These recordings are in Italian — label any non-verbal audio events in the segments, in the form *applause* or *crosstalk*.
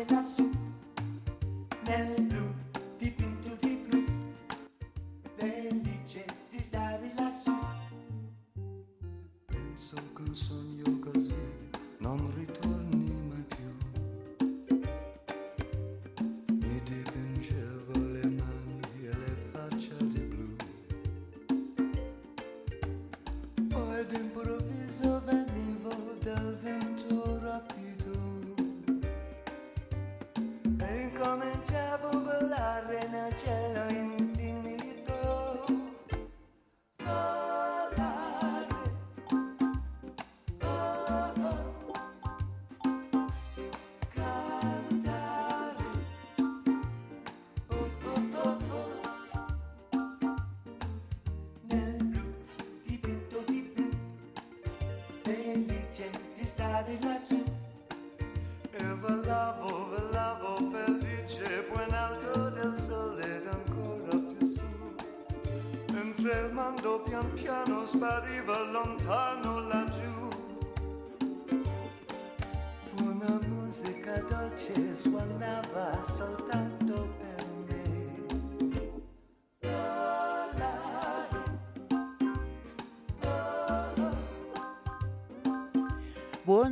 seja sua.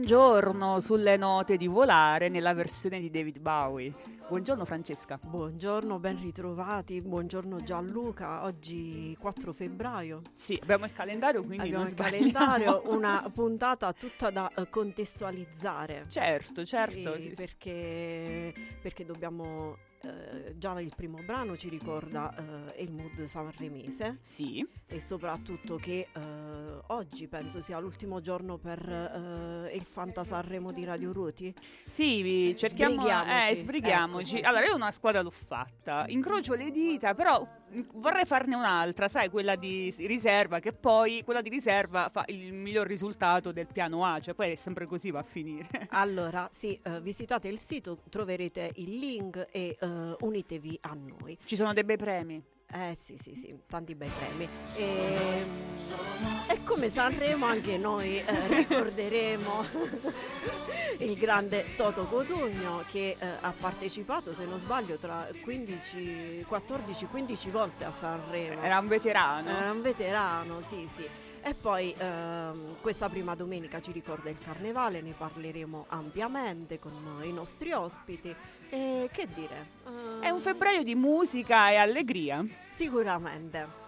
Buongiorno sulle note di volare nella versione di David Bowie. Buongiorno Francesca. Buongiorno, ben ritrovati. Buongiorno Gianluca. Oggi 4 febbraio. Sì, abbiamo il calendario, quindi Abbiamo il calendario, *laughs* una puntata tutta da eh, contestualizzare. Certo, certo. Sì, sì. perché, perché dobbiamo. Eh, già il primo brano ci ricorda eh, il mood sanremese Sì, e soprattutto che eh, oggi penso sia l'ultimo giorno per eh, il Fanta Sanremo di Radio Ruti. sì, vi cerchiamo Sbrighiamoci, eh, sbrighiamoci. ecco. Allora, io una squadra l'ho fatta. Incrocio le dita, però vorrei farne un'altra, sai, quella di riserva, che poi quella di riserva fa il miglior risultato del piano A, cioè poi è sempre così va a finire. *laughs* Allora, sì, eh, visitate il sito, troverete il link e eh, unitevi a noi. Ci sono dei bei premi. Eh sì, sì, sì, tanti bei premi. E, e come Sanremo anche noi eh, ricorderemo *laughs* il grande Toto Cotugno che eh, ha partecipato, se non sbaglio, tra 15, 14-15 volte a Sanremo. Era un veterano. Era un veterano, sì, sì. E poi ehm, questa prima domenica ci ricorda il carnevale, ne parleremo ampiamente con i nostri ospiti. E che dire? eh, È un febbraio di musica e allegria. Sicuramente.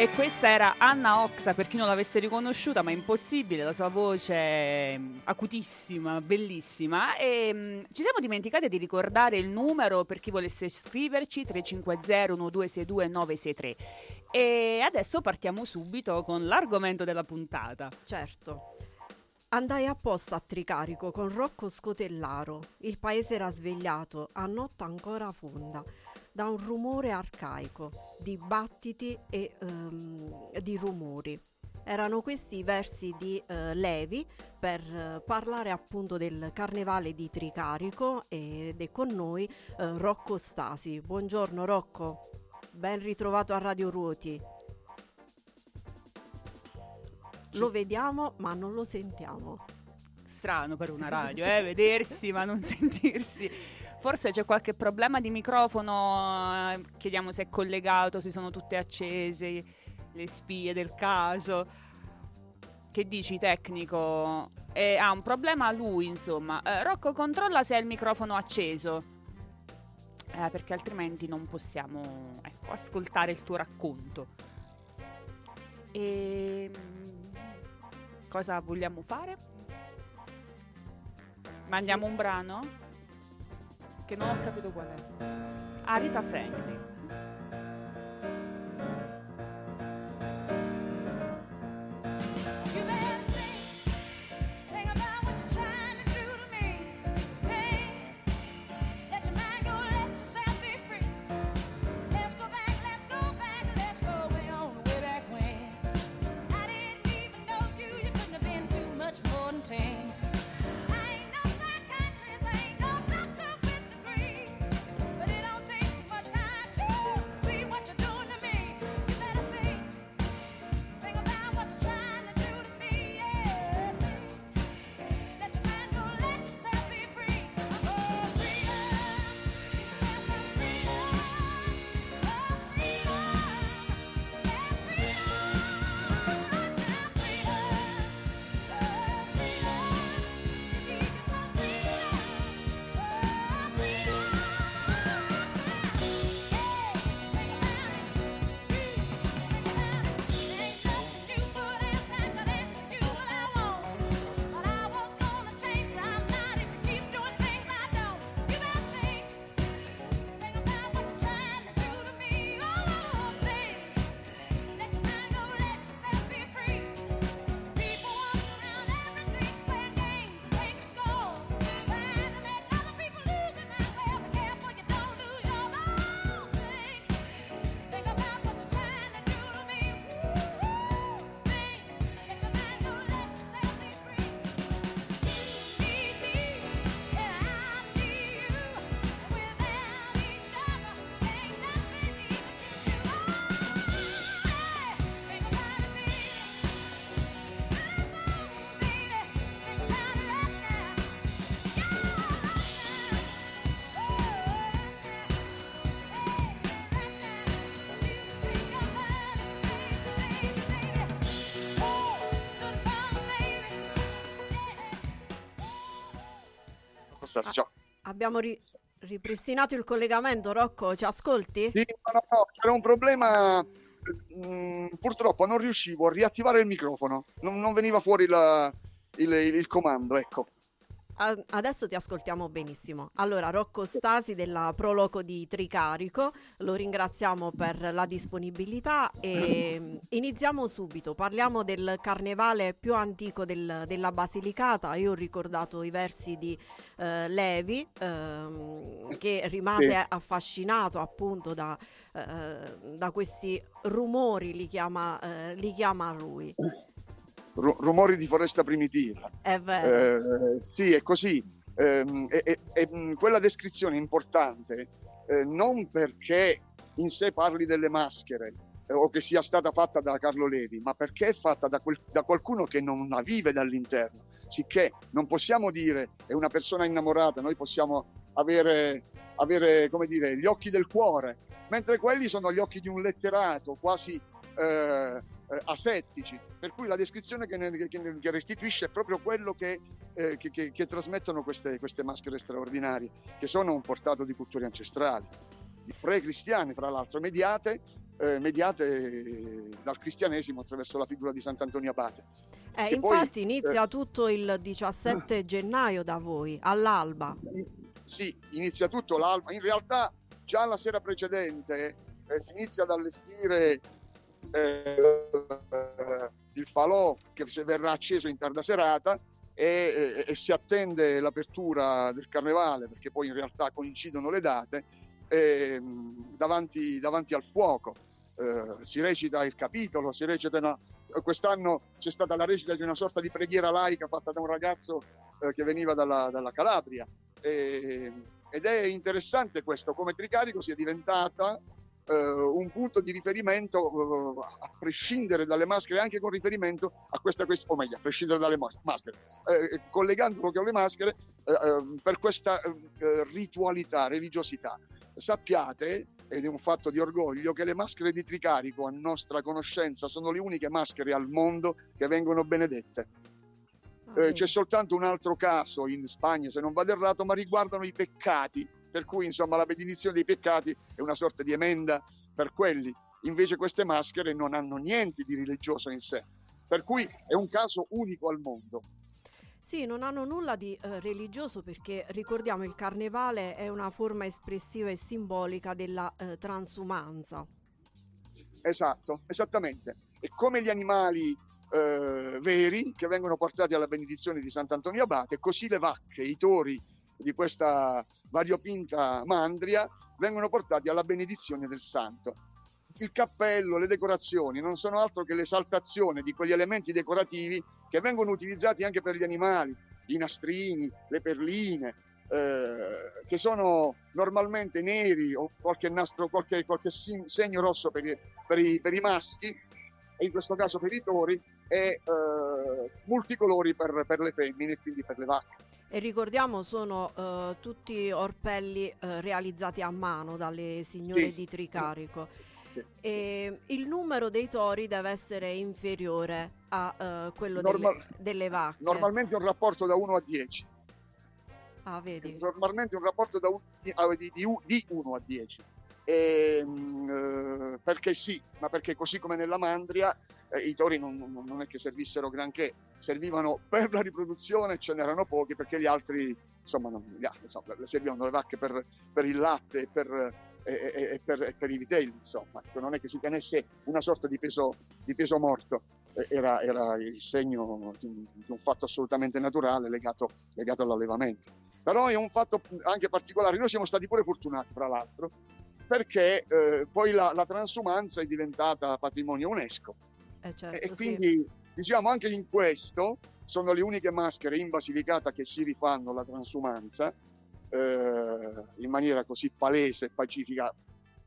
E questa era Anna Oxa, per chi non l'avesse riconosciuta, ma è impossibile, la sua voce è acutissima, bellissima. E mh, ci siamo dimenticate di ricordare il numero per chi volesse scriverci, 350 1262 963. E adesso partiamo subito con l'argomento della puntata. Certo. Andai apposta a Tricarico con Rocco Scotellaro. Il paese era svegliato a notte ancora fonda da un rumore arcaico di battiti e ehm, di rumori. Erano questi i versi di eh, Levi per eh, parlare appunto del carnevale di Tricarico ed è con noi eh, Rocco Stasi. Buongiorno Rocco, ben ritrovato a Radio Ruoti. Lo vediamo ma non lo sentiamo. Strano per una radio, eh, vedersi ma non sentirsi. Forse c'è qualche problema di microfono, eh, chiediamo se è collegato, se sono tutte accese, le spie del caso. Che dici tecnico? Eh, ha un problema lui, insomma. Eh, Rocco, controlla se ha il microfono acceso. Eh, perché altrimenti non possiamo ecco, ascoltare il tuo racconto. E cosa vogliamo fare? Mandiamo un brano? Che non ho capito qual è. Ah, Rita Franklin. You Stasi, ciao. Abbiamo ri- ripristinato il collegamento, Rocco, ci ascolti? Sì, no, no, no, c'era un problema. mm, purtroppo non riuscivo a riattivare il microfono, non, non veniva fuori la- il, il comando, ecco. Adesso ti ascoltiamo benissimo. Allora, Rocco Stasi della Proloco di Tricarico, lo ringraziamo per la disponibilità e *laughs* iniziamo subito. Parliamo del carnevale più antico del- della Basilicata. Io ho ricordato i versi di eh, Levi, ehm, che rimase Sì. affascinato appunto da, eh, da questi rumori, li chiama, eh, li chiama lui. Ru- rumori di foresta primitiva. È. Eh, sì, è così. Ehm, e- e- e, mm, quella descrizione è importante eh, non perché in sé parli delle maschere eh, o che sia stata fatta da Carlo Levi, ma perché è fatta da, quel- da qualcuno che non la vive dall'interno. Sicché non possiamo dire è una persona innamorata, noi possiamo avere, avere come dire, gli occhi del cuore, mentre quelli sono gli occhi di un letterato quasi eh, eh, asettici, per cui la descrizione che, ne- che- che restituisce è proprio quello che, eh, che- trasmettono queste, queste maschere straordinarie, che sono un portato di culture ancestrali, di pre-cristiane fra l'altro, mediate eh, mediate dal cristianesimo attraverso la figura di Sant'Antonio Abate. Eh, Che poi, infatti inizia eh, tutto il 17 gennaio da voi, all'alba. Sì, inizia tutto l'alba. In realtà già la sera precedente eh, si inizia ad allestire eh, il falò che verrà acceso in tarda serata e, e- e si attende l'apertura del carnevale perché poi in realtà coincidono le date ehm, davanti, davanti al fuoco. Eh, si recita il capitolo, si recita una- quest'anno c'è stata la recita di una sorta di preghiera laica fatta da un ragazzo eh, che veniva dalla, dalla Calabria. E- ed è interessante questo, come Tricarico sia diventata eh, un punto di riferimento eh, a prescindere dalle maschere, anche con riferimento a questa questione, o meglio, a prescindere dalle mas- maschere, eh, collegandolo con le maschere eh, eh, per questa eh, ritualità, religiosità. Sappiate, ed è un fatto di orgoglio, che le maschere di Tricarico, a nostra conoscenza, sono le uniche maschere al mondo che vengono benedette. Ah, Eh, c'è soltanto un altro caso in Spagna, se non vado errato, ma riguardano i peccati, per cui insomma la benedizione dei peccati è una sorta di emenda per quelli. Invece queste maschere non hanno niente di religioso in sé, per cui è un caso unico al mondo. Sì, non hanno nulla di eh, religioso perché ricordiamo il carnevale è una forma espressiva e simbolica della eh, transumanza. Esatto, esattamente. E come gli animali eh, veri che vengono portati alla benedizione di Sant'Antonio Abate, così le vacche, i tori di questa variopinta mandria vengono portati alla benedizione del santo. Il cappello, le decorazioni non sono altro che l'esaltazione di quegli elementi decorativi che vengono utilizzati anche per gli animali, i nastrini, le perline, eh, che sono normalmente neri o qualche nastro, qualche, qualche segno rosso per i, per i- per i maschi, e in questo caso per i tori, e eh, multicolori per, per le femmine e quindi per le vacche. E ricordiamo sono eh, tutti orpelli eh, realizzati a mano dalle signore Sì. di Tricarico. Sì. E il numero dei tori deve essere inferiore a eh, quello Normal- delle, delle vacche. Normalmente un rapporto da 1 a 10. Ah, vedi. Normalmente un rapporto da un- di, ah, di- di 1 a 10. Ehm, eh, perché sì, ma perché così come nella Mandria eh, i tori non, non- è che servissero granché, servivano per la riproduzione, ce n'erano pochi perché gli altri, insomma, non, gli altri, insomma, servivano le vacche per, per il latte e per, e- e- per, e per i vitelli, insomma, Ecco, non è che si tenesse una sorta di peso, di peso morto, era, era il segno di un, di un fatto assolutamente naturale legato, legato all'allevamento. Però è un fatto anche particolare, noi siamo stati pure fortunati, fra l'altro, perché eh, poi la, la transumanza è diventata patrimonio UNESCO. Eh, certo, E, e sì. quindi diciamo anche in questo sono le uniche maschere in Basilicata che si rifanno la transumanza eh, in maniera così palese e pacifica,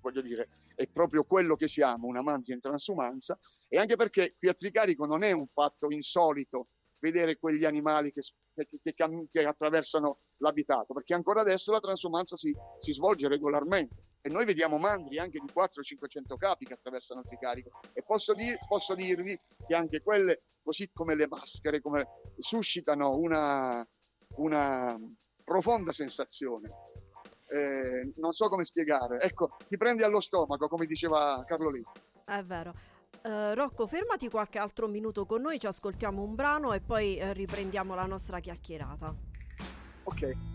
voglio dire, è proprio quello che siamo, una mantia in transumanza, e anche perché qui a Tricarico non è un fatto insolito vedere quegli animali che, che- che che attraversano l'abitato, perché ancora adesso la transumanza si, si svolge regolarmente e noi vediamo mandri anche di 400-500 capi che attraversano il Tricarico e posso, dir- posso dirvi che anche quelle, così come le maschere, come, suscitano una, una profonda sensazione. Eh, non so come spiegare. Ecco, ti prendi allo stomaco, come diceva Carlo Lì. È vero. Eh, Rocco, fermati qualche altro minuto con noi, ci ascoltiamo un brano e poi eh, riprendiamo la nostra chiacchierata. Ok.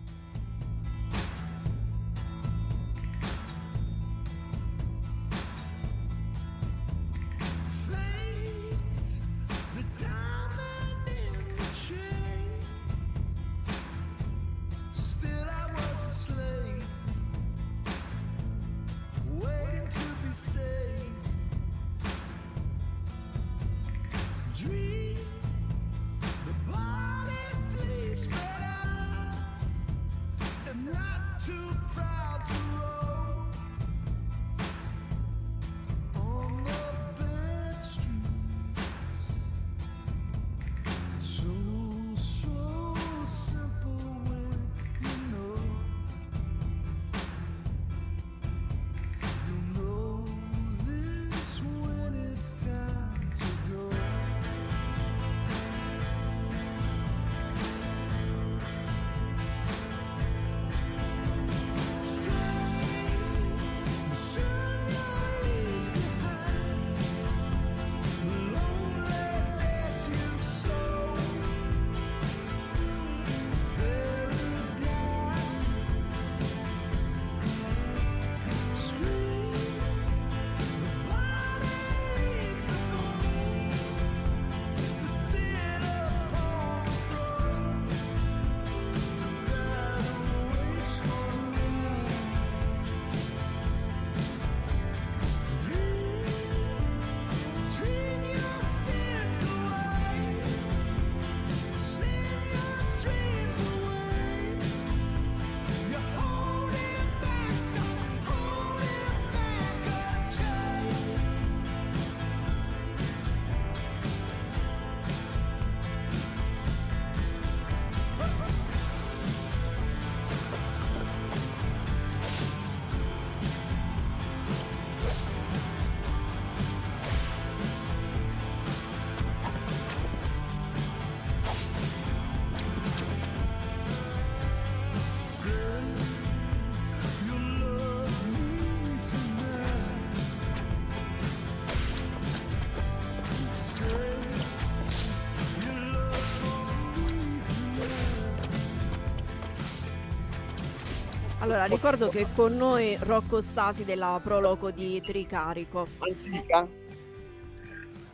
Allora, ricordo che con noi Rocco Stasi della Proloco di Tricarico. Antica?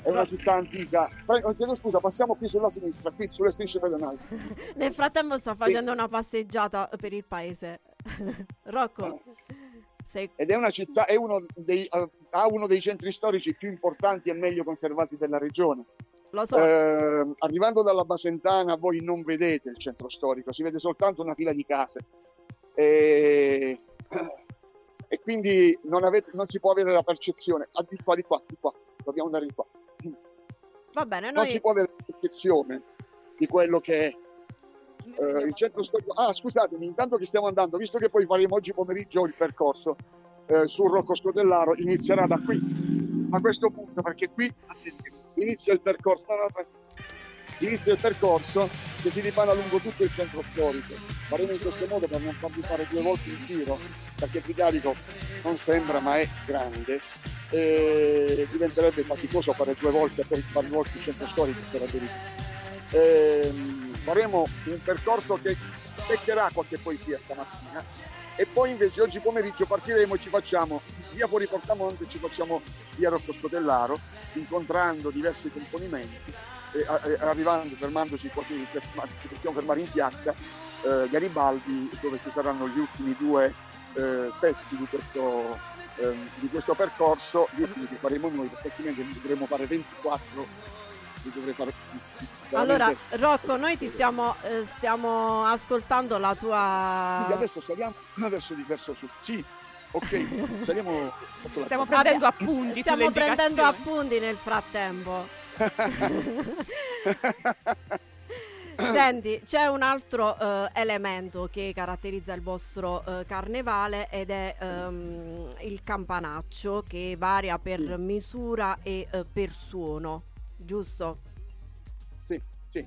È una città antica. Prego, chiedo scusa, passiamo qui sulla sinistra, qui sulle strisce pedonali. *laughs* Nel frattempo sta facendo una passeggiata per il paese. *laughs* Rocco, sei... Ed è una città, è uno dei, eh, ha uno dei centri storici più importanti e meglio conservati della regione. Lo so, Eh, arrivando dalla Basentana voi non vedete il centro storico, si vede soltanto una fila di case. E, *clears throat* e quindi non, avete- non si può avere la percezione. Ah, di qua, di qua, di qua, dobbiamo andare di qua. va bene, Non noi... si può avere la percezione di quello che è eh, il centro storico. Ah, scusatemi, intanto che stiamo andando, visto che poi faremo oggi pomeriggio il percorso eh, sul Rocco Scodellaro, inizierà da qui, a questo punto, perché qui inizia il percorso. no, no, Inizia il percorso che si ripana lungo tutto il centro storico. Faremo in questo modo per non farvi fare due volte il giro, perché Tricarico non sembra ma è grande e diventerebbe faticoso fare due volte per fare due volte il centro storico sarebbe ridicolo. Ehm, faremo un percorso che beccherà qualche poesia stamattina e poi invece oggi pomeriggio partiremo e ci facciamo via fuori Portamonte ci facciamo via Rocco Scotellaro incontrando diversi componimenti e, e arrivando fermandoci quasi ci possiamo fermare in piazza eh, Garibaldi dove ci saranno gli ultimi due eh, pezzi di questo, ehm, di questo percorso gli ultimi che faremo noi perché altrimenti dovremo fare 24 li dovrei fare Allora, Rocco, noi ti stiamo, eh, stiamo ascoltando la tua... Quindi adesso saliamo verso di verso su. Sì, ok, *laughs* saliamo Stiamo prendendo appunti Stiamo prendendo appunti nel frattempo. *laughs* Senti, c'è un altro eh, elemento che caratterizza il vostro eh, carnevale ed è ehm, il campanaccio che varia per misura e eh, per suono, giusto? Sì, sì.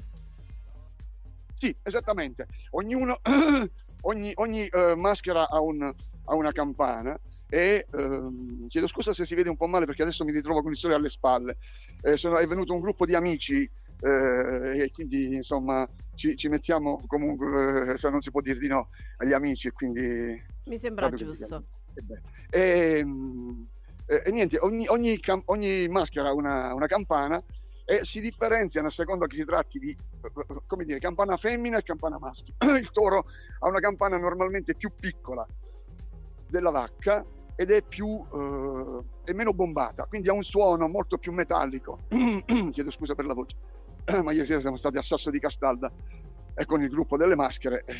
Sì, esattamente. Ognuno, *clears throat* ogni, ogni maschera ha, un- ha una campana e ehm, chiedo scusa se si vede un po' male perché adesso mi ritrovo con il sole alle spalle. Eh, sono- è venuto un gruppo di amici eh, e quindi insomma ci, ci mettiamo comunque, eh, se non si può dire di no, agli amici quindi Mi sembra giusto. E, mm, e- e niente, ogni, ogni, cam- ogni maschera ha una, una campana e si differenziano a seconda che si tratti di come dire, campana femmina e campana maschio. *clears throat* Il toro ha una campana normalmente più piccola della vacca ed è più eh, è meno bombata, quindi ha un suono molto più metallico. *clears throat* Chiedo scusa per la voce, *clears throat* ma ieri sera siamo stati a Sasso di Castalda e con il gruppo delle maschere eh,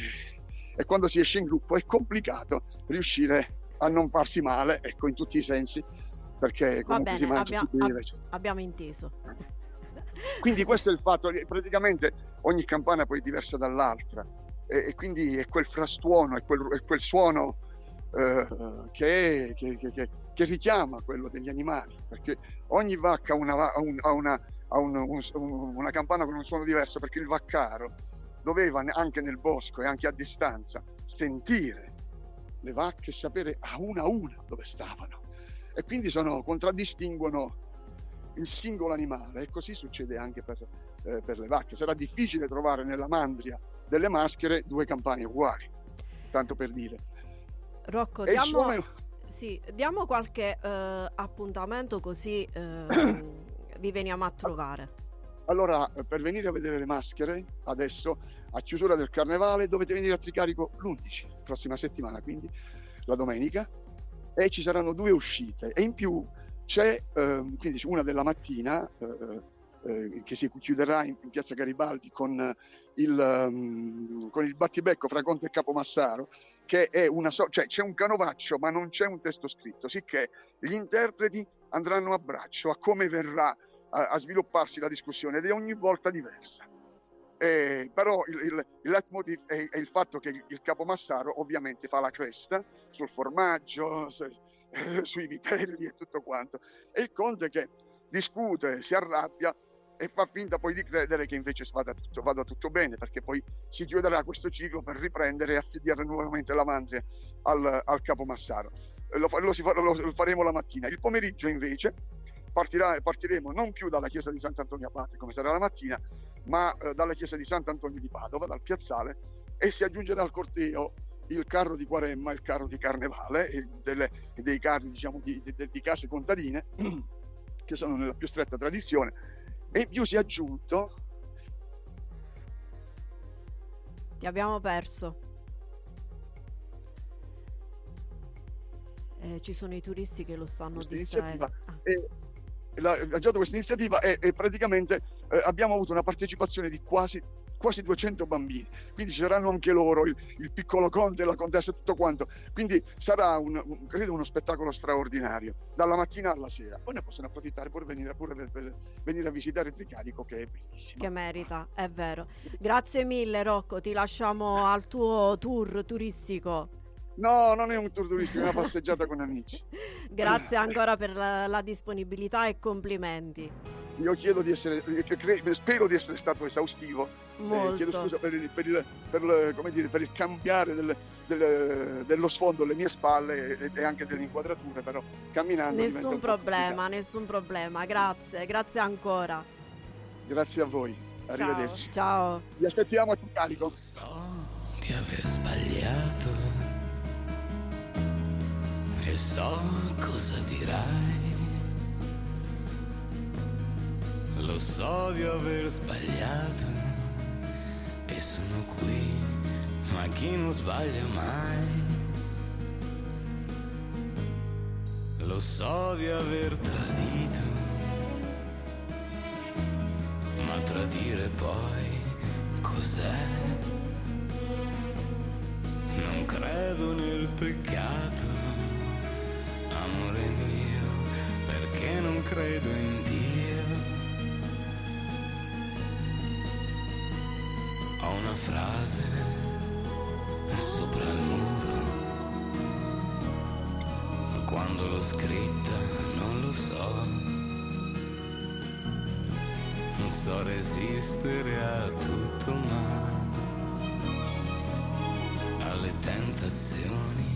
e quando si esce in gruppo è complicato riuscire a non farsi male, ecco, in tutti i sensi, perché comunque si bene, mangia, abbia- si beve. cioè. Abbiamo inteso. *laughs* Quindi questo è il fatto, che praticamente ogni campana poi è diversa dall'altra e, e quindi è quel frastuono, è quel, è quel suono eh, che, che- che- che- richiama quello degli animali, perché ogni vacca ha una, ha un- ha una, ha un- un- un- una campana con un suono diverso, perché il vaccaro doveva anche nel bosco e anche a distanza sentire le vacche e sapere a una a una dove stavano e quindi sono, contraddistinguono il singolo animale e così succede anche per, eh, per le vacche. Sarà difficile trovare nella mandria delle maschere due campane uguali, tanto per dire. Rocco, diamo, suono è- sì, diamo qualche eh, appuntamento così eh, *clears throat* vi veniamo a trovare. Allora, eh, per venire a vedere le maschere, adesso a chiusura del carnevale dovete venire a Tricarico l'11, prossima settimana, quindi la domenica, e ci saranno due uscite. E in più c'è ehm, quindi una della mattina eh, eh, che si chiuderà in, in piazza Garibaldi con il, ehm, con il battibecco fra Conte e Capomassaro, che è una so- cioè c'è un canovaccio ma non c'è un testo scritto, sicché gli interpreti andranno a braccio a come verrà a, a svilupparsi la discussione ed è ogni volta diversa. Eh, però il, il, il leitmotiv è, è il fatto che il, il capomassaro ovviamente fa la cresta sul formaggio, su- eh, sui vitelli e tutto quanto, e il conte che discute, si arrabbia e fa finta poi di credere che invece vada tutto, vada tutto bene, perché poi si chiuderà questo ciclo per riprendere e affidare nuovamente la mandria al, al capomassaro. Eh, Lo, lo fa- lo- lo faremo la mattina. Il pomeriggio invece partirà- partiremo non più dalla chiesa di Sant'Antonio Abate come sarà la mattina, ma eh, dalla chiesa di Sant'Antonio di Padova, dal piazzale, e si aggiungerà al corteo il carro di Quaremma, il carro di Carnevale e, delle- e dei carri diciamo, di, di- di case contadine *clears throat* che sono nella più stretta tradizione e in più si è aggiunto Ti abbiamo perso. Eh, ci sono i turisti che lo stanno distraendo. Ah, e la- aggiunto questa iniziativa e, e praticamente eh, abbiamo avuto una partecipazione di quasi, quasi 200 bambini quindi ci saranno anche loro il, il piccolo conte la contessa e tutto quanto quindi sarà un, un- credo uno spettacolo straordinario dalla mattina alla sera poi ne possono approfittare pure venire, pure per- per venire a visitare Tricarico che è bellissimo che merita, è vero. Grazie mille Rocco, ti lasciamo al tuo tour turistico. No non è un tour turistico è una passeggiata con amici Grazie ancora per la, la disponibilità e complimenti. io chiedo di essere cre- spero di essere stato esaustivo Eh, chiedo scusa per il, per il- per il- come dire, per il cambiare del- del- dello sfondo alle mie spalle e, e anche delle inquadrature, però camminando Nessun problema, nessun problema. Grazie, grazie ancora. Grazie a voi. Arrivederci. Ciao. Vi aspettiamo a carico. So di aver sbagliato e so cosa dirai. Lo so di aver sbagliato e sono qui, ma chi non sbaglia mai. Lo so di aver tradito, ma tradire poi cos'è? Non credo nel peccato, amore mio, perché non credo in Dio. Ho una frase sopra il muro, quando l'ho scritta non lo so. Non so resistere a tutto ma alle tentazioni,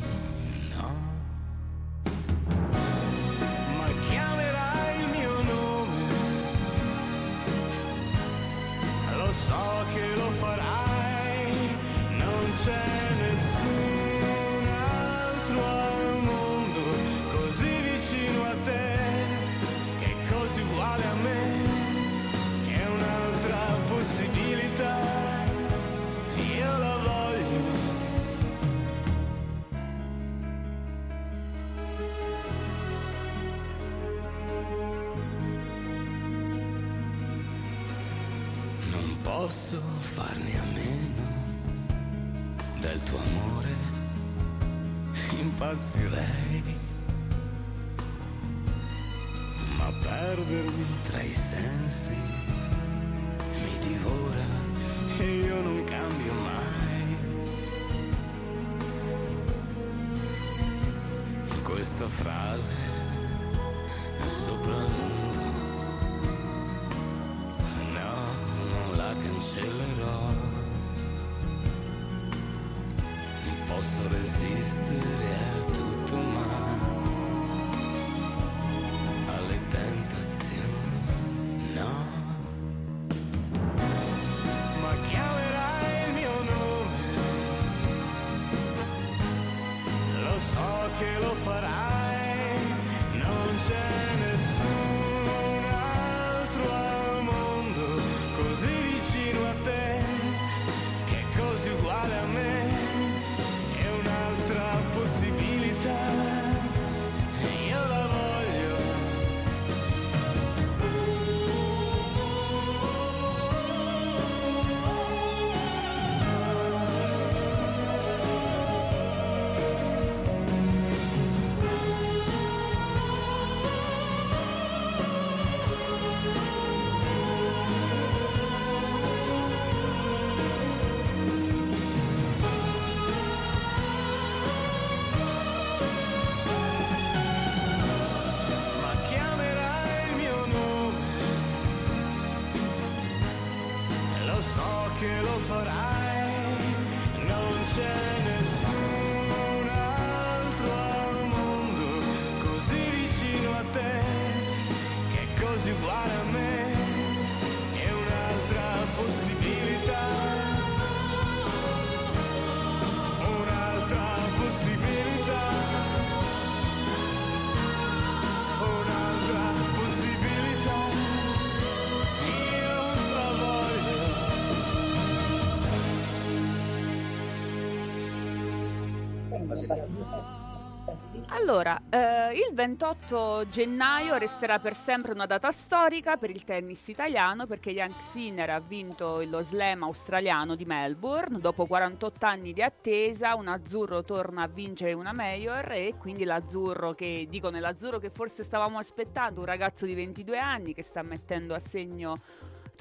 Allora, eh, il 28 gennaio resterà per sempre una data storica per il tennis italiano perché Yank Sinner ha vinto lo slam australiano di Melbourne. Dopo 48 anni di attesa, un azzurro torna a vincere una major e quindi l'azzurro che, dicono, è l'azzurro che forse stavamo aspettando, un ragazzo di 22 anni che sta mettendo a segno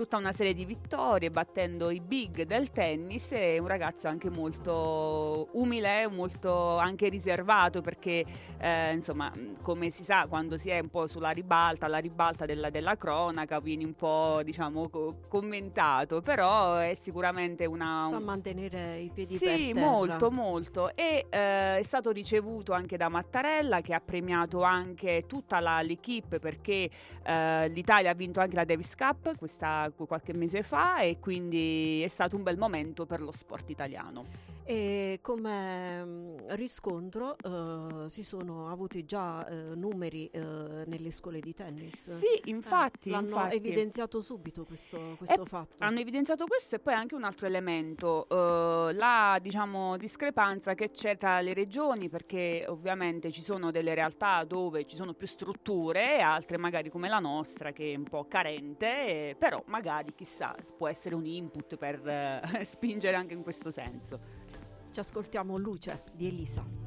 tutta una serie di vittorie, battendo i big del tennis e un ragazzo anche molto umile, molto anche riservato perché eh, insomma come si sa quando si è un po' sulla ribalta, alla ribalta della, della cronaca vieni un po' diciamo co- commentato, però è sicuramente una... Sa un- mantenere i piedi per sì, terra. molto, molto. E eh, è stato ricevuto anche da Mattarella che ha premiato anche tutta la, l'equipe perché eh, l'Italia ha vinto anche la Davis Cup questa, qualche mese fa e quindi è stato un bel momento per lo sport italiano. E come mm, riscontro eh, si sono avuti già eh, numeri eh, nelle scuole di tennis. Sì, infatti, Eh, l'hanno infatti. evidenziato subito questo, questo fatto. Hanno evidenziato questo e poi anche un altro elemento, la diciamo, discrepanza che c'è tra le regioni, perché ovviamente ci sono delle realtà dove ci sono più strutture e altre magari come la nostra che è un po' carente, però magari chissà può essere un input per *laughs* spingere anche in questo senso. Ci ascoltiamo Luce di Elisa.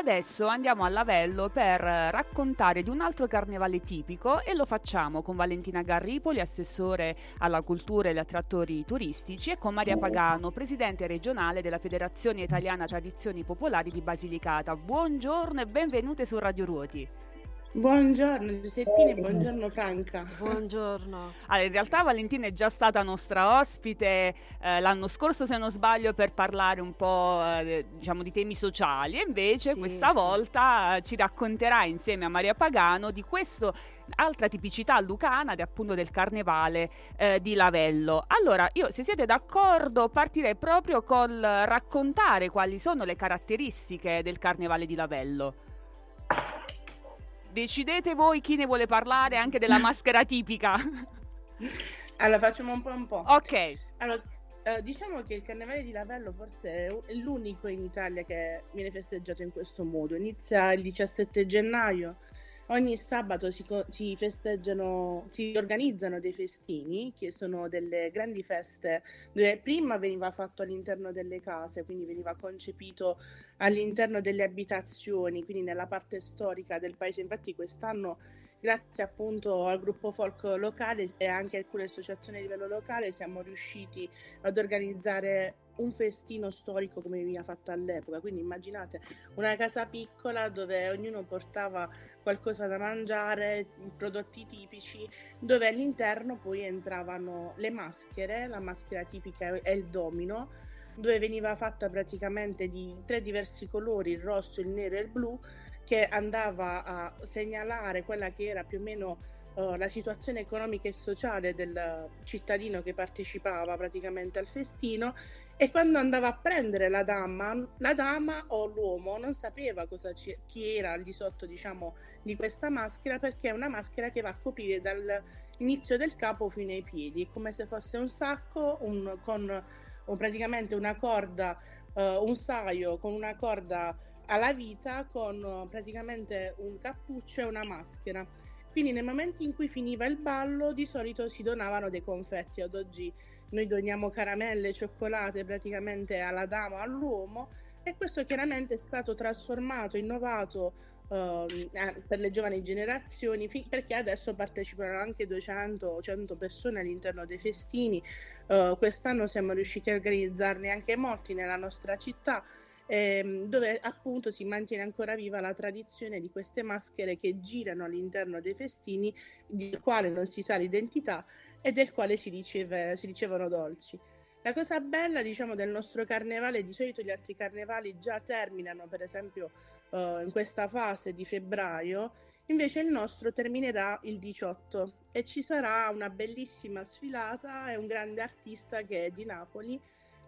Adesso andiamo a Lavello per raccontare di un altro carnevale tipico e lo facciamo con Valentina Garripoli, assessore alla cultura e agli attrattori turistici, e con Maria Pagano, presidente regionale della Federazione Italiana Tradizioni Popolari di Basilicata. Buongiorno e benvenute su Radio Ruoti. Buongiorno Giuseppina e buongiorno Franca. Buongiorno. *laughs* Allora, in realtà Valentina è già stata nostra ospite eh, l'anno scorso, se non sbaglio, per parlare un po' eh, diciamo di temi sociali e invece Sì, questa sì. volta eh, ci racconterà insieme a Maria Pagano di questo altra tipicità lucana appunto del carnevale eh, di Lavello. Allora, io se siete d'accordo partirei proprio col raccontare quali sono le caratteristiche del carnevale di Lavello. Decidete voi chi ne vuole parlare anche della *laughs* maschera tipica. Allora facciamo un po' un po'. ok. Allora, eh, diciamo che il carnevale di Lavello forse è l'unico in Italia che viene festeggiato in questo modo. Inizia il 17 gennaio, ogni sabato si, si festeggiano, si organizzano dei festini che sono delle grandi feste dove prima veniva fatto all'interno delle case, quindi veniva concepito all'interno delle abitazioni, quindi nella parte storica del paese. Infatti quest'anno grazie appunto al gruppo folk locale e anche alcune associazioni a livello locale siamo riusciti ad organizzare un festino storico come veniva fatto all'epoca. Quindi immaginate una casa piccola dove ognuno portava qualcosa da mangiare, prodotti tipici, dove all'interno poi entravano le maschere, la maschera tipica è il domino, dove veniva fatta praticamente di tre diversi colori, il rosso, il nero e il blu, che andava a segnalare quella che era più o meno eh, la situazione economica e sociale del cittadino che partecipava praticamente al festino e quando andava a prendere la dama, la dama o l'uomo non sapeva ci- chi era al di sotto diciamo di questa maschera perché è una maschera che va a coprire dall'inizio del capo fino ai piedi, come se fosse un sacco un- con o praticamente una corda, eh, un saio con una corda alla vita con eh, praticamente un cappuccio e una maschera. Quindi nel momento in cui finiva il ballo di solito si donavano dei confetti. Ad oggi noi doniamo caramelle, cioccolate praticamente alla dama all'uomo e questo chiaramente è stato trasformato, innovato ehm, eh, per le giovani generazioni fi- perché adesso partecipano anche 200 o 100 persone all'interno dei festini. Eh, quest'anno siamo riusciti a organizzarne anche molti nella nostra città ehm, dove appunto si mantiene ancora viva la tradizione di queste maschere che girano all'interno dei festini, del quale non si sa l'identità e del quale si, riceve- si ricevono dolci. La cosa bella, diciamo, del nostro carnevale, di solito gli altri carnevali già terminano, per esempio, eh, in questa fase di febbraio, invece il nostro terminerà il 18 e ci sarà una bellissima sfilata e un grande artista che è di Napoli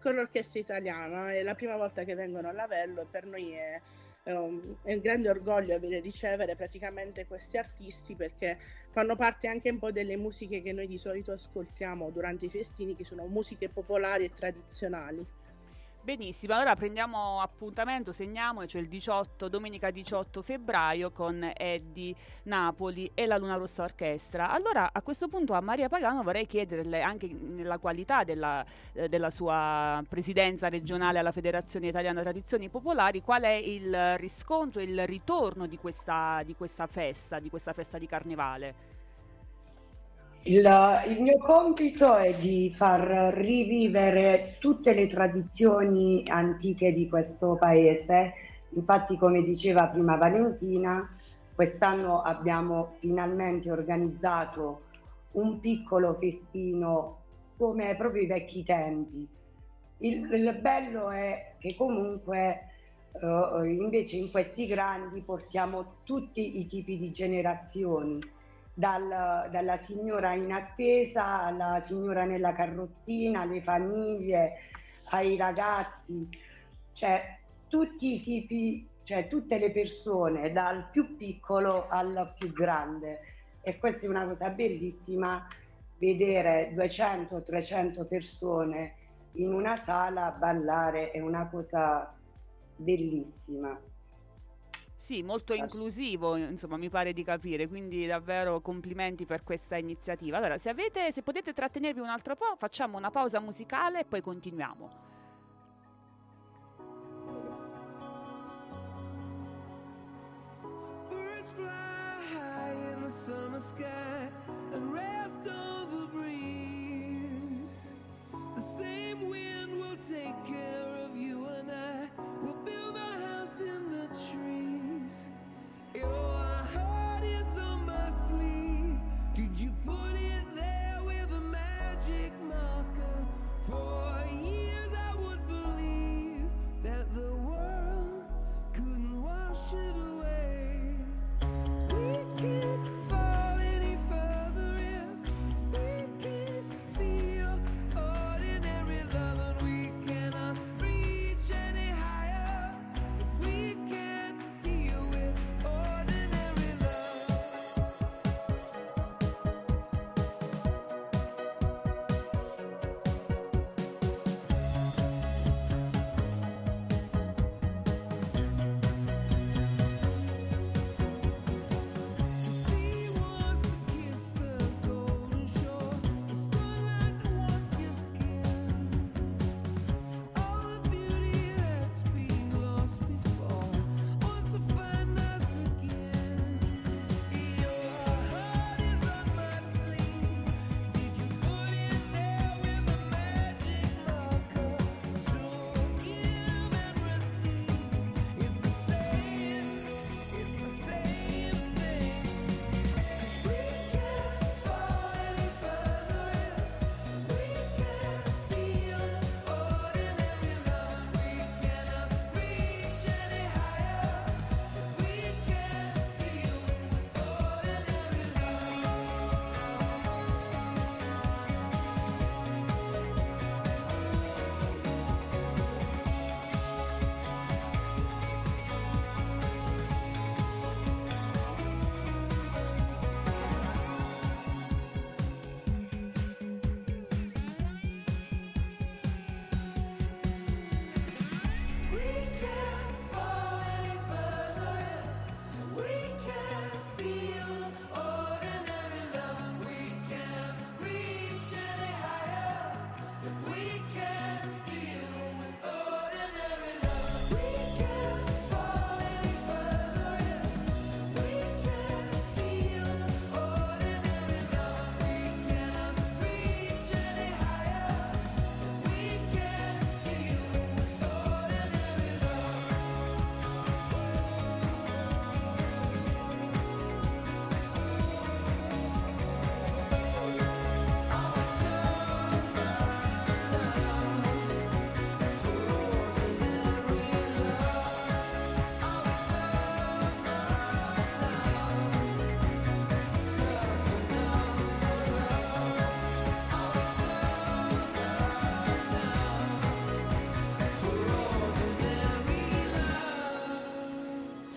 con l'orchestra italiana. È la prima volta che vengono a Lavello e per noi è, è un, grande orgoglio avere ricevere praticamente questi artisti perché fanno parte anche un po' delle musiche che noi di solito ascoltiamo durante i festini, che sono musiche popolari e tradizionali. Benissimo, allora prendiamo appuntamento, segniamo, cioè il 18, domenica 18 febbraio con Eddie Napoli e la Luna Rossa Orchestra. Allora a questo punto a Maria Pagano vorrei chiederle anche nella qualità della, eh, della sua presidenza regionale alla Federazione Italiana Tradizioni Popolari qual è il riscontro, il ritorno di questa, di questa festa, di questa festa di carnevale. Il, il mio compito è di far rivivere tutte le tradizioni antiche di questo paese. Infatti, come diceva prima Valentina, quest'anno abbiamo finalmente organizzato un piccolo festino come proprio i vecchi tempi. Il, il bello è che comunque eh, invece in questi grandi portiamo tutti i tipi di generazioni dal- dalla signora in attesa alla signora nella carrozzina, alle famiglie, ai ragazzi, cioè tutti i tipi, cioè tutte le persone, dal più piccolo al più grande. E questa è una cosa bellissima, vedere 200-300 persone in una sala ballare è una cosa bellissima. Sì, molto inclusivo, insomma, mi pare di capire, quindi davvero complimenti per questa iniziativa. Allora, se, avete, se potete trattenervi un altro po', facciamo una pausa musicale e poi continuiamo. summer sky and rest on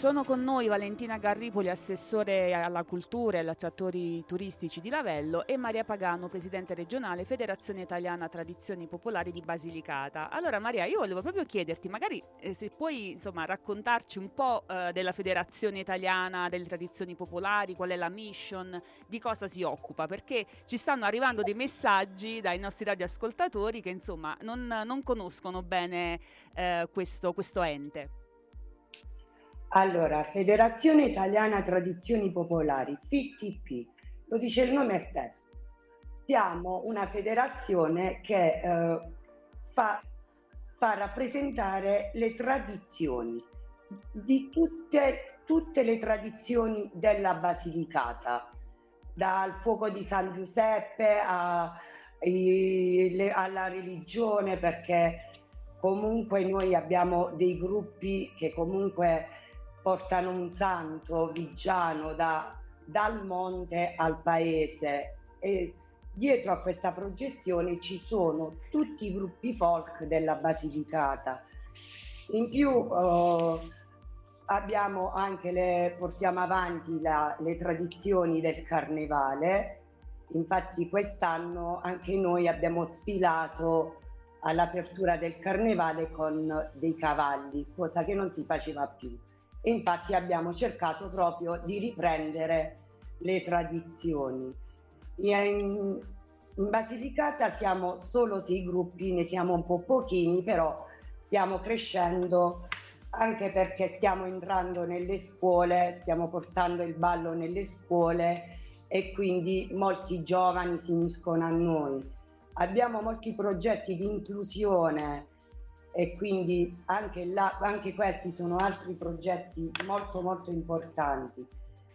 Sono con noi Valentina Garripoli, assessore alla cultura e agli attrattori turistici di Lavello e Maria Pagano, presidente regionale Federazione Italiana Tradizioni Popolari di Basilicata. Allora Maria, io volevo proprio chiederti, magari eh, se puoi insomma raccontarci un po' eh, della Federazione Italiana delle Tradizioni Popolari, qual è la mission, di cosa si occupa, perché ci stanno arrivando dei messaggi dai nostri radioascoltatori che insomma non, non conoscono bene eh, questo, questo ente. Allora, Federazione Italiana Tradizioni Popolari, FITP, lo dice il nome stesso. Siamo una federazione che eh, fa, fa rappresentare le tradizioni di tutte, tutte le tradizioni della Basilicata, dal fuoco di San Giuseppe a- i- le- alla religione, perché comunque noi abbiamo dei gruppi che comunque portano un santo vigiano da- dal monte al paese e dietro a questa progezione ci sono tutti i gruppi folk della Basilicata. In più eh, abbiamo anche le, portiamo avanti la- le tradizioni del carnevale, infatti quest'anno anche noi abbiamo sfilato all'apertura del carnevale con dei cavalli, cosa che non si faceva più. Infatti abbiamo cercato proprio di riprendere le tradizioni. In, in Basilicata siamo solo sei gruppi, ne siamo un po' pochini, però stiamo crescendo anche perché stiamo entrando nelle scuole, stiamo portando il ballo nelle scuole e quindi molti giovani si uniscono a noi. Abbiamo molti progetti di inclusione e quindi anche, là, anche questi sono altri progetti molto molto importanti.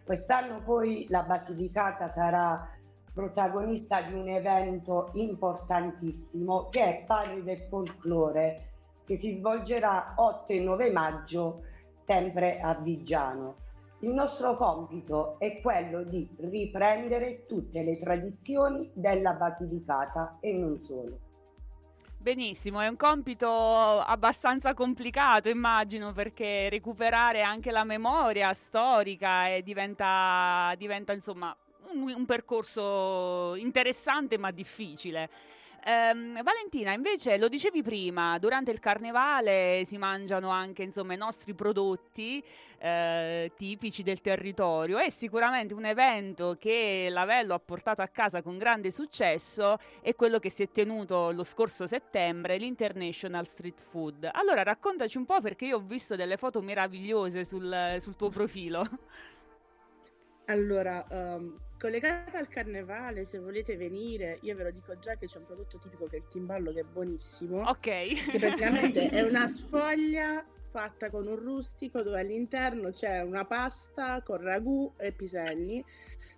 Quest'anno poi la Basilicata sarà protagonista di un evento importantissimo che è Padri del Folklore che si svolgerà 8 e 9 maggio sempre a Viggiano. Il nostro compito è quello di riprendere tutte le tradizioni della Basilicata e non solo. Benissimo, è un compito abbastanza complicato, immagino, perché recuperare anche la memoria storica e diventa, diventa insomma un, un percorso interessante ma difficile. Ehm, Valentina, invece, lo dicevi prima, durante il carnevale si mangiano anche insomma, i nostri prodotti eh, tipici del territorio. È sicuramente un evento che Lavello ha portato a casa con grande successo è quello che si è tenuto lo scorso settembre, l'International Street Food. Allora, raccontaci un po' perché io ho visto delle foto meravigliose sul, sul tuo profilo. Allora, ehm, collegata al carnevale, se volete venire, io ve lo dico già che c'è un prodotto tipico che è il timballo che è buonissimo. Ok. Che praticamente è una sfoglia fatta con un rustico dove all'interno c'è una pasta con ragù e piselli.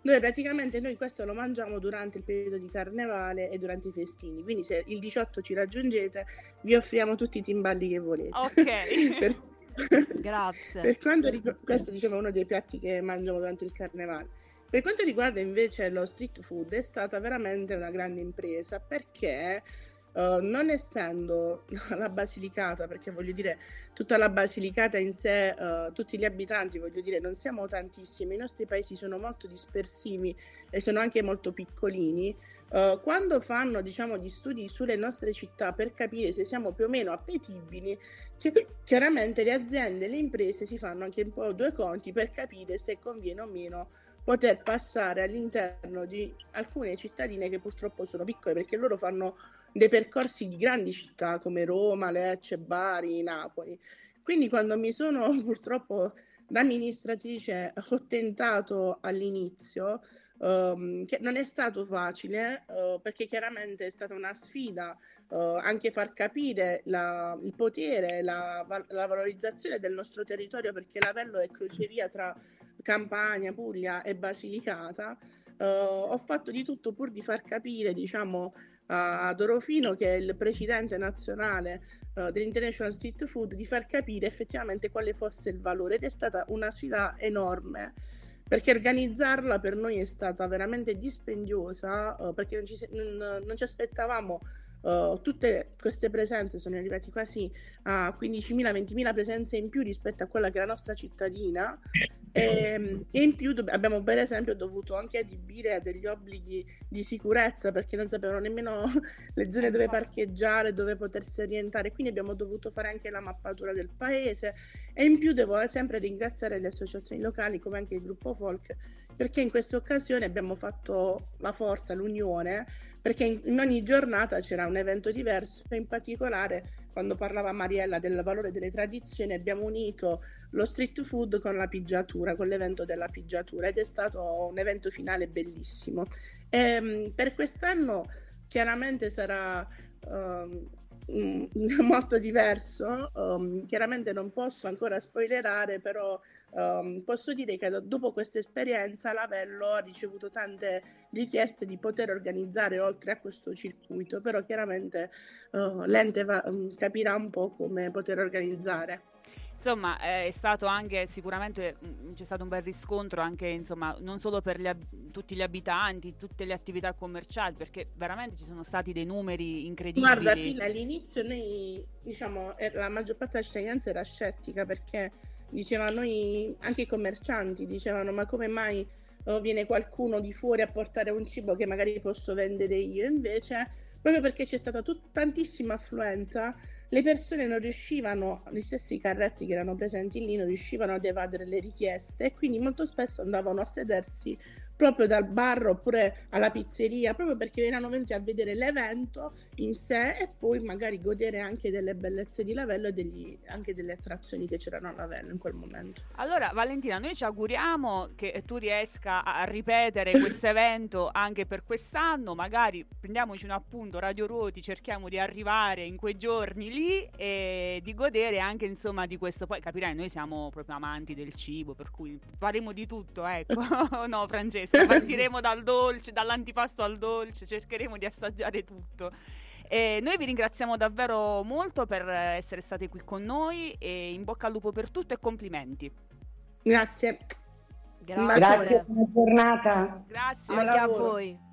Dove praticamente noi questo lo mangiamo durante il periodo di carnevale e durante i festini. Quindi se il 18 ci raggiungete, vi offriamo tutti i timballi che volete. Ok. *laughs* Per- Grazie. per quanto riguarda, questo diciamo, è uno dei piatti che mangiamo durante il carnevale. Per quanto riguarda invece lo street food, è stata veramente una grande impresa perché eh, non essendo *laughs* la Basilicata, perché voglio dire, tutta la Basilicata in sé, eh, tutti gli abitanti, voglio dire, non siamo tantissimi, i nostri paesi sono molto dispersivi e sono anche molto piccolini. eh, quando fanno diciamo gli studi sulle nostre città per capire se siamo più o meno appetibili, chi- chiaramente le aziende le imprese si fanno anche un po' due conti per capire se conviene o meno poter passare all'interno di alcune cittadine che purtroppo sono piccole perché loro fanno dei percorsi di grandi città come Roma, Lecce, Bari, Napoli. Quindi quando mi sono *laughs* purtroppo da amministratrice ho tentato all'inizio, ehm, che non è stato facile eh, perché chiaramente è stata una sfida eh, anche far capire la- il potere, la, la valorizzazione del nostro territorio perché Lavello è crocevia tra Campania, Puglia e Basilicata. Eh, ho fatto di tutto pur di far capire, diciamo, a Dorofino, che è il presidente nazionale eh, dell'International Street Food, di far capire effettivamente quale fosse il valore ed è stata una sfida enorme perché organizzarla per noi è stata veramente dispendiosa eh, perché non ci, non- non ci aspettavamo eh, tutte queste presenze sono arrivati quasi a 15.000-20.000 presenze in più rispetto a quella che è la nostra cittadina. E, e in più dobb- abbiamo per esempio dovuto anche adibire a degli obblighi di sicurezza perché non sapevano nemmeno *laughs* le zone dove parcheggiare, dove potersi orientare, quindi abbiamo dovuto fare anche la mappatura del paese. E in più devo sempre ringraziare le associazioni locali come anche il gruppo Folk perché in questa occasione abbiamo fatto la forza, l'unione, perché in, ogni giornata c'era un evento diverso, in particolare quando parlava Mariella del valore delle tradizioni abbiamo unito lo street food con la pigiatura, con l'evento della pigiatura ed è stato un evento finale bellissimo. Ehm, per quest'anno chiaramente sarà ehm, mm, *laughs* molto diverso, ehm, chiaramente non posso ancora spoilerare, però ehm, posso dire che do- dopo questa esperienza Lavello ha ricevuto tante richieste di poter organizzare oltre a questo circuito, però chiaramente eh, l'ente va- mm, capirà un po' come poter organizzare. Insomma, è stato anche sicuramente mm, c'è stato un bel riscontro anche insomma, non solo per gli ab- tutti gli abitanti, tutte le attività commerciali, perché veramente ci sono stati dei numeri incredibili. Guarda, Pila, all'inizio noi, diciamo, la maggior parte della cittadinanza era scettica perché diceva noi, anche i commercianti dicevano ma come mai oh, viene qualcuno di fuori a portare un cibo che magari posso vendere io? Invece, proprio perché c'è stata tut- tantissima affluenza, le persone non riuscivano, gli stessi carretti che erano presenti lì non riuscivano ad evadere le richieste e quindi molto spesso andavano a sedersi proprio dal bar oppure alla pizzeria, proprio perché erano venuti a vedere l'evento in sé e poi magari godere anche delle bellezze di Lavello e degli- anche delle attrazioni che c'erano a Lavello in quel momento. Allora, Valentina, noi ci auguriamo che tu riesca a ripetere questo evento anche per quest'anno. Magari prendiamoci un appunto, Radio Ruoti, cerchiamo di arrivare in quei giorni lì e di godere anche, insomma, di questo. Poi capirai, noi siamo proprio amanti del cibo, per cui faremo di tutto, ecco. *laughs* no, Francesca, partiremo dal dolce, dall'antipasto al dolce, cercheremo di assaggiare tutto. E noi vi ringraziamo davvero molto per essere state qui con noi e in bocca al lupo per tutto e complimenti. Grazie. Grazie. Grazie, buona giornata. Grazie. Anche a voi.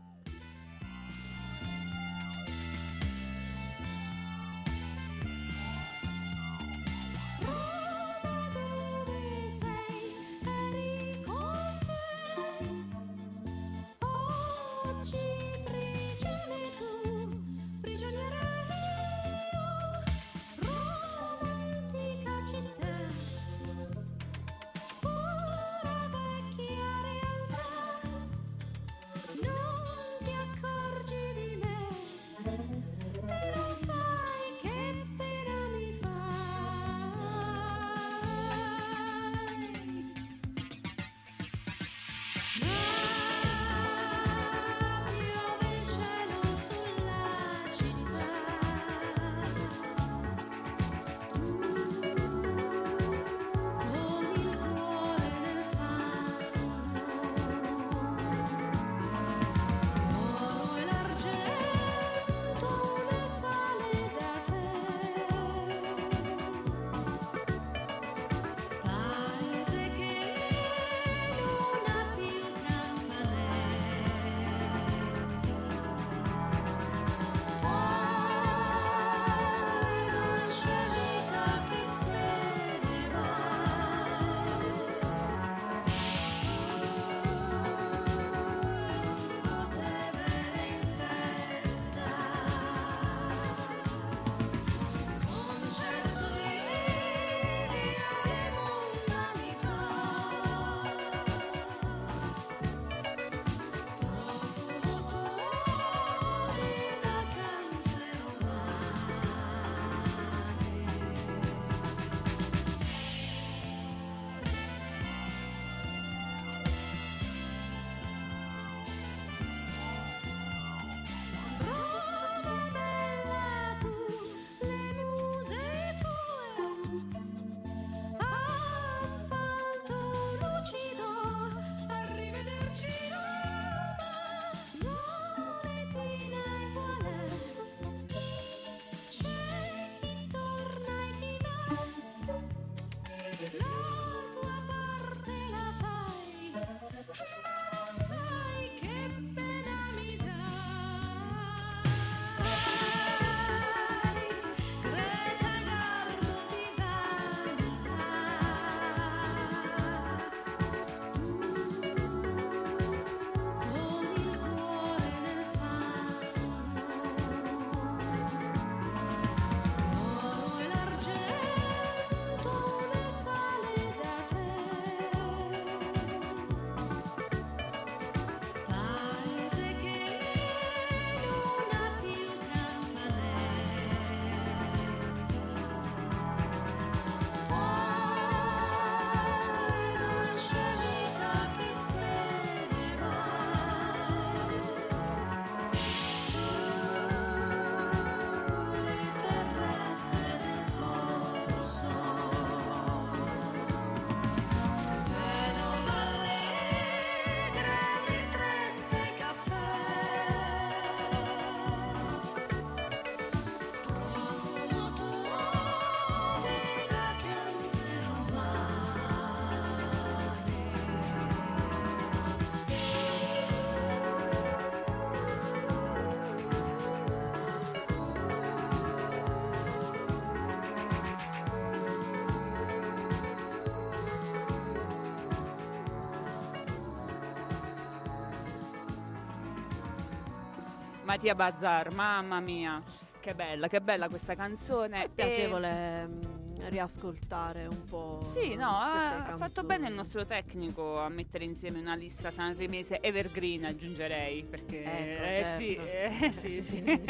Mattia Bazzar, mamma mia, che bella, che bella questa canzone. Piacevole, mm, riascoltare un po'. Sì, no, ha fatto bene il nostro tecnico a mettere insieme una lista sanremese evergreen, aggiungerei, perché Ecco, eh, sì, certo. eh, sì, *laughs* sì. *laughs*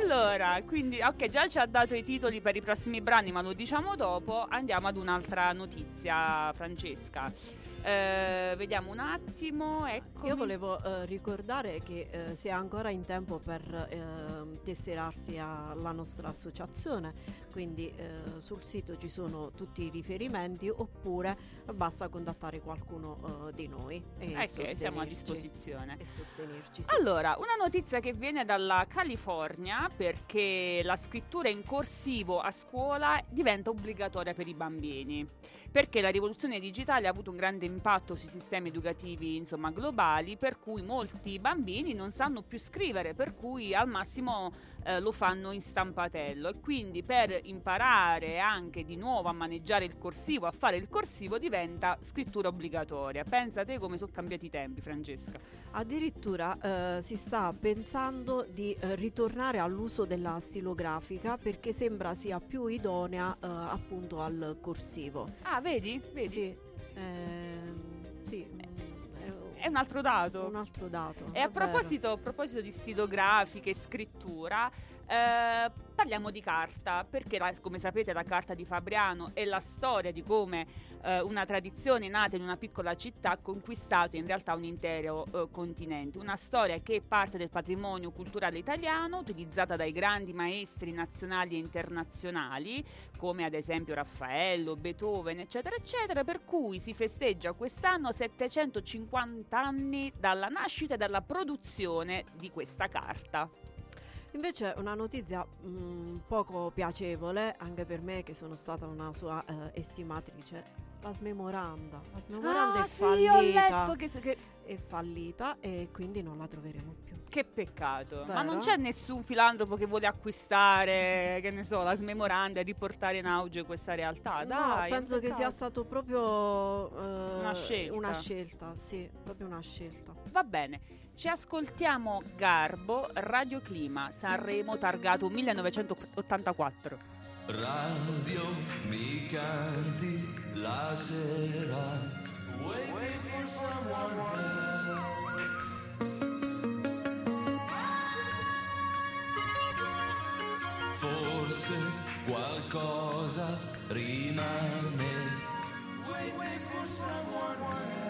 allora, quindi ok, già ci ha dato i titoli per i prossimi brani, ma lo diciamo dopo. Andiamo ad un'altra notizia, Francesca. Eh, vediamo un attimo, ecco. Io volevo eh, ricordare che eh, si è ancora in tempo per ehm, tesserarsi alla nostra associazione, quindi eh, sul sito ci sono tutti i riferimenti oppure basta contattare qualcuno eh, di noi e Ecco, siamo a disposizione. E sostenerci. sì. Allora, una notizia che viene dalla California perché la scrittura in corsivo a scuola diventa obbligatoria per i bambini. Perché la rivoluzione digitale ha avuto un grande impatto sui sistemi educativi insomma, globali, per cui molti bambini non sanno più scrivere, per cui al massimo eh, lo fanno in stampatello. E quindi per imparare anche di nuovo a maneggiare il corsivo, a fare il corsivo, diventa scrittura obbligatoria. Pensa te come sono cambiati i tempi, Francesca. Addirittura eh, si sta pensando di eh, ritornare all'uso della stilografica perché sembra sia più idonea eh, appunto al corsivo. Ah, vedi? Vedi? Sì, ehm, sì, È un altro dato. un altro dato. E a proposito, a proposito di stilografiche e scrittura, eh, parliamo di carta, perché la- come sapete la carta di Fabriano è la storia di come eh, una tradizione nata in una piccola città ha conquistato in realtà un intero eh, continente. Una storia che parte del patrimonio culturale italiano, utilizzata dai grandi maestri nazionali e internazionali, come ad esempio Raffaello, Beethoven, eccetera, eccetera, per cui si festeggia quest'anno 750 anni dalla nascita e dalla produzione di questa carta. Invece una notizia mm, poco piacevole, anche per me che sono stata una sua eh, estimatrice, la smemoranda. La smemoranda Ah, è sì, fallita. ho letto che, che- È fallita e quindi non la troveremo più. che peccato. Ma Vero? non c'è nessun filantropo che vuole acquistare, *laughs* che ne so, la smemoranda e riportare in auge questa realtà. no, Dai, un penso che sia stato proprio eh, Una scelta. Una scelta, sì, proprio una scelta. Va bene, ci ascoltiamo Garbo, Radio Clima, Sanremo, targato 1984. Radio mi canti la sera Waiting for someone Forse qualcosa rimane Waiting for someone What's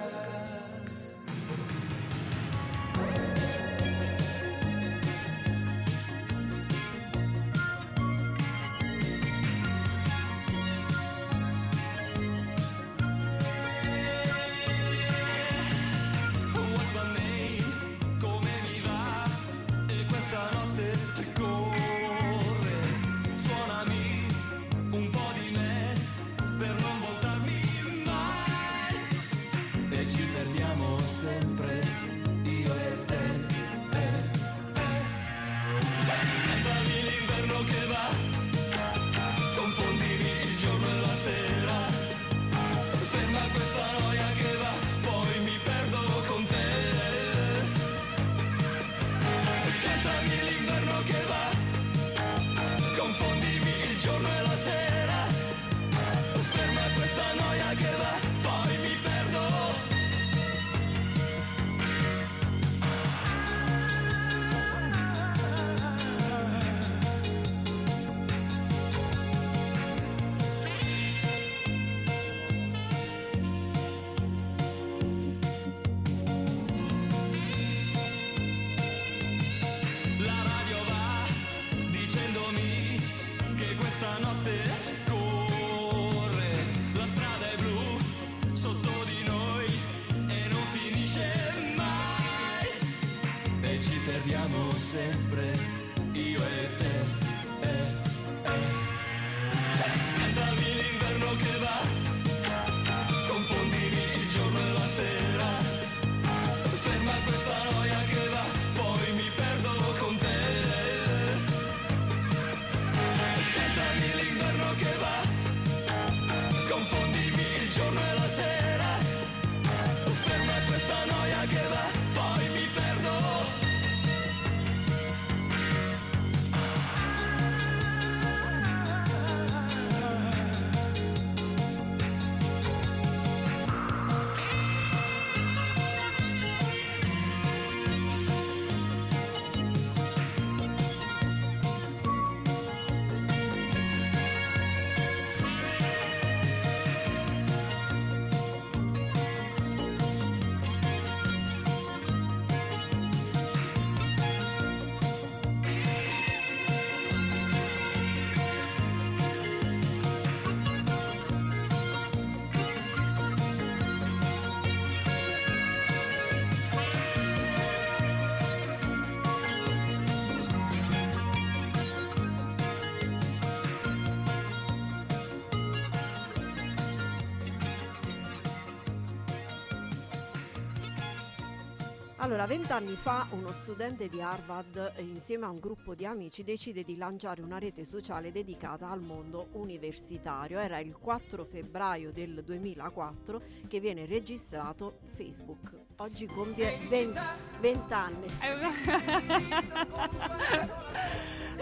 Allora, vent'anni fa uno studente di Harvard, eh, insieme a un gruppo di amici, decide di lanciare una rete sociale dedicata al mondo universitario. Era il 4 febbraio del 2004 che viene registrato Facebook. Oggi compie 20 anni. *laughs*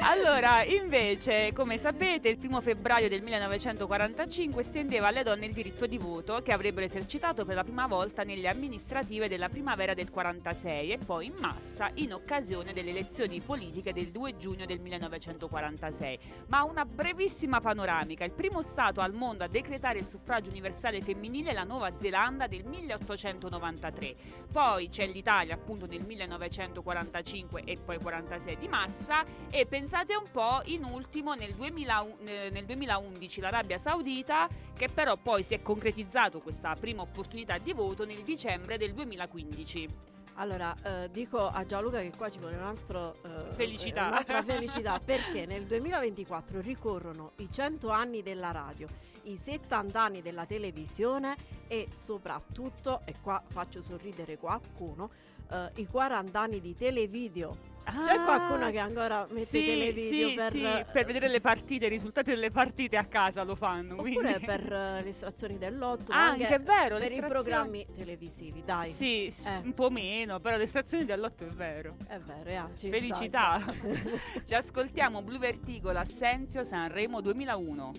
Allora, invece, come sapete, il primo febbraio del 1945 estendeva alle donne il diritto di voto che avrebbero esercitato per la prima volta nelle amministrative della primavera del 46 e poi in massa in occasione delle elezioni politiche del 2 giugno del 1946. Ma una brevissima panoramica: il primo stato al mondo a decretare il suffragio universale femminile è la Nuova Zelanda del 1893. Poi c'è l'Italia appunto nel 1945 e poi 46 di massa e pensate un po' in ultimo nel, 2000 eh, nel 2011 l'Arabia Saudita che però poi si è concretizzato questa prima opportunità di voto nel dicembre del 2015. Allora, eh, dico a Gianluca che qua ci vuole un altro, eh, Felicità. un'altra felicità *laughs* perché nel 2024 ricorrono i 100 anni della radio, i 70 anni della televisione e soprattutto, e qua faccio sorridere qualcuno, eh, i 40 anni di televideo. C'è Ah, qualcuno che ancora mette sì, televideo sì, per, sì, per vedere le partite, i risultati delle partite a casa lo fanno. oppure quindi- per eh, le estrazioni dell'otto, Ah, anche è vero, per i estrazioni- programmi televisivi, dai. Sì, Eh. un po' meno, però le stazioni dell'otto è vero. È vero, eh, ci Felicità. *laughs* Ci ascoltiamo Blue Vertigo, l'Assenzio Sanremo 2001.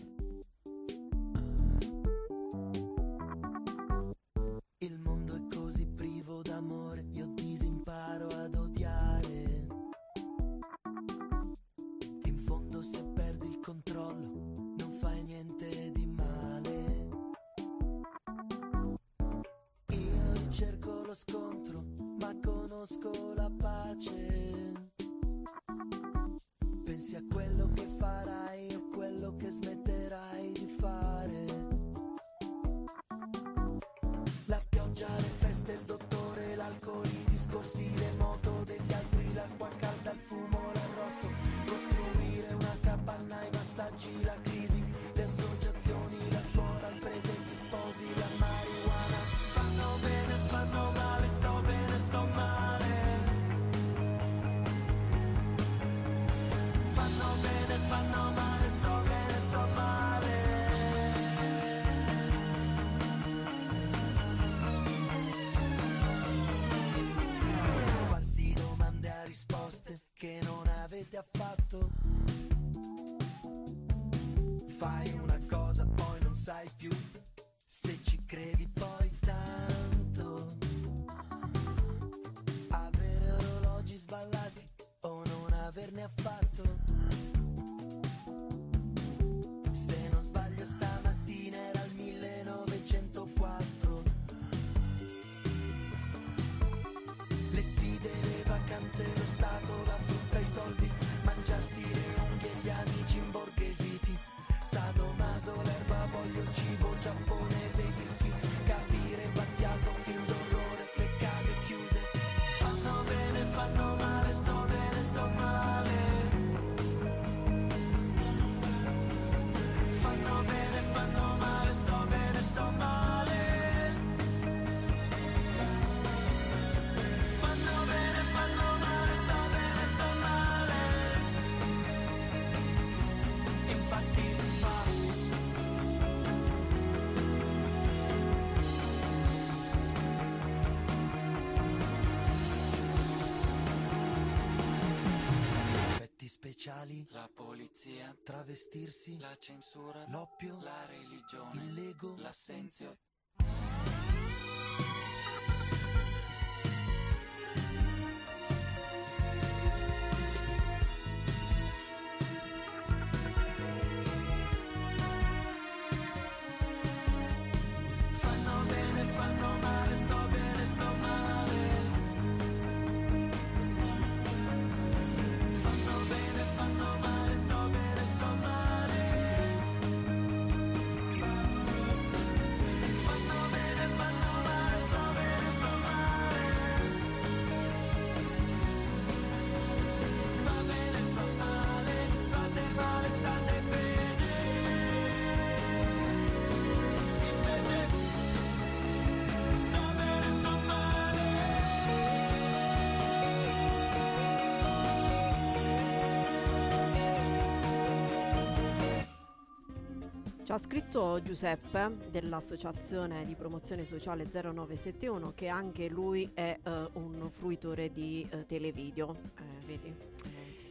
Che non avete affatto. Fai una cosa, poi non sai più mangiarsi le gli amici imborghesiti. Sadomaso, l'erba, voglio cibo giapponese, speciali, la polizia, travestirsi, la censura, l'oppio, la religione, il lego, l'assenzio. Ci ha scritto Giuseppe dell'Associazione di Promozione Sociale 0971 che anche lui è eh, un fruitore di eh, televideo. Eh, vedi?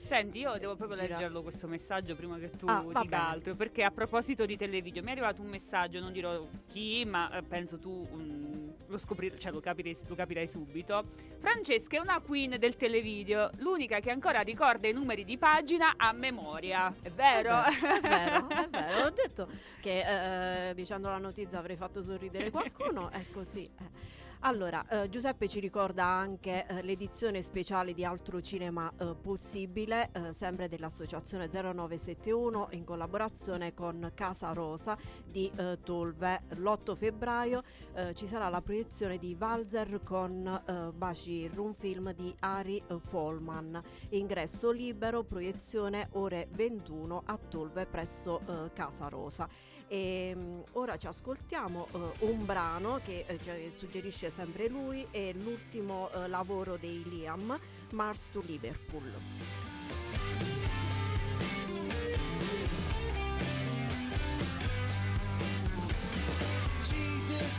Senti, io devo proprio Gira- leggerlo questo messaggio prima che tu Ah, dica bene. altro, perché a proposito di televideo mi è arrivato un messaggio, non dirò chi, ma eh, penso tu mm, lo scopri- cioè lo capirai, lo capirai subito. Francesca è una queen del televideo, l'unica che ancora ricorda i numeri di pagina a memoria, è vero? È vero, è vero. *laughs* Ho detto che eh, dicendo la notizia avrei fatto sorridere *laughs* qualcuno, è così. Allora, eh, Giuseppe ci ricorda anche eh, l'edizione speciale di Altro Cinema eh, Possibile, eh, sempre dell'Associazione 0971 in collaborazione con Casa Rosa di eh, Tolve. L'8 febbraio eh, ci sarà la proiezione di Valzer con eh, Bashir, un film di Ari Folman. Ingresso libero, proiezione ore 21 a Tolve presso Casa Rosa. E mm, ora ci ascoltiamo eh, un brano che ci suggerisce sempre lui, è l'ultimo eh, lavoro dei Liam, Mars to Liverpool. Jesus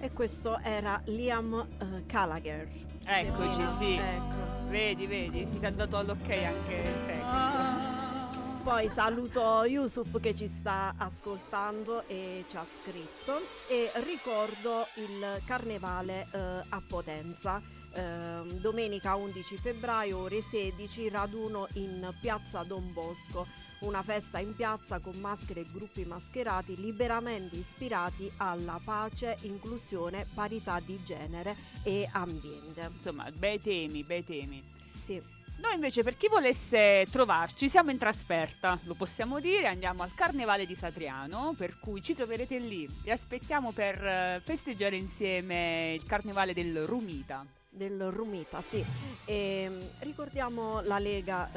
E questo era Liam eh, Gallagher. Eccoci, Serena, sì. ecco. Vedi, vedi, si è dato all'ok anche il tecnico. Poi saluto Yusuf che ci sta ascoltando e ci ha scritto e ricordo il carnevale eh, a Potenza. Ehm, domenica 11 febbraio, ore 16, raduno in piazza Don Bosco. Una festa in piazza con maschere e gruppi mascherati liberamente ispirati alla pace, inclusione, parità di genere e ambiente. Insomma, bei temi, bei temi. Sì. Noi invece per chi volesse trovarci siamo in trasferta, lo possiamo dire, andiamo al Carnevale di Satriano, per cui ci troverete lì. Vi aspettiamo per eh, festeggiare insieme il Carnevale del Rumita. Del Rumita, sì. E, mm, ricordiamo la Lega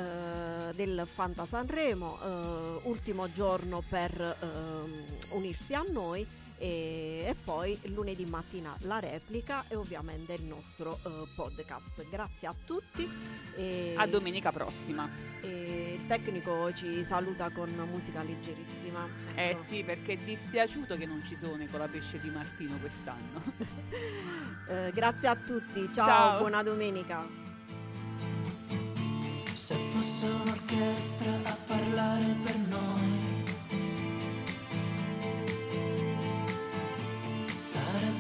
eh, del Fanta Sanremo, eh, ultimo giorno per ehm, unirsi a noi e, e poi lunedì mattina la replica e ovviamente il nostro eh, podcast. Grazie a tutti. E, A domenica prossima. e il tecnico ci saluta con musica leggerissima. Eh Ecco. sì, perché è dispiaciuto che non ci sono Nicola Pesce di Martino quest'anno. *laughs* Eh, grazie a tutti, ciao, Ciao. buona domenica. Se fosse un'orchestra a parlare per noi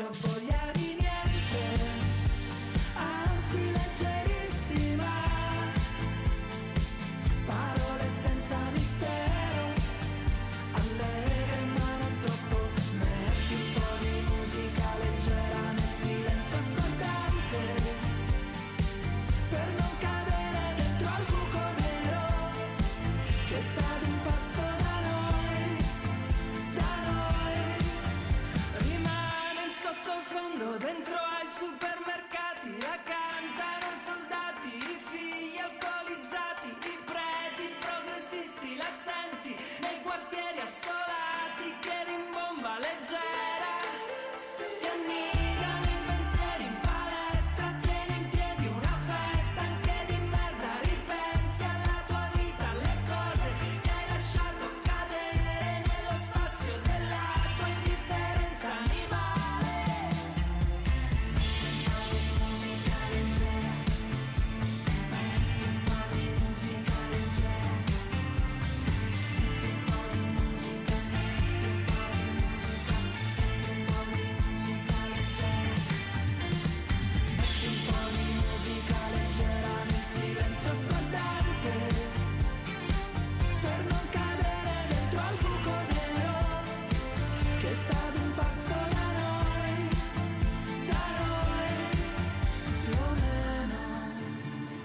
Metti un po'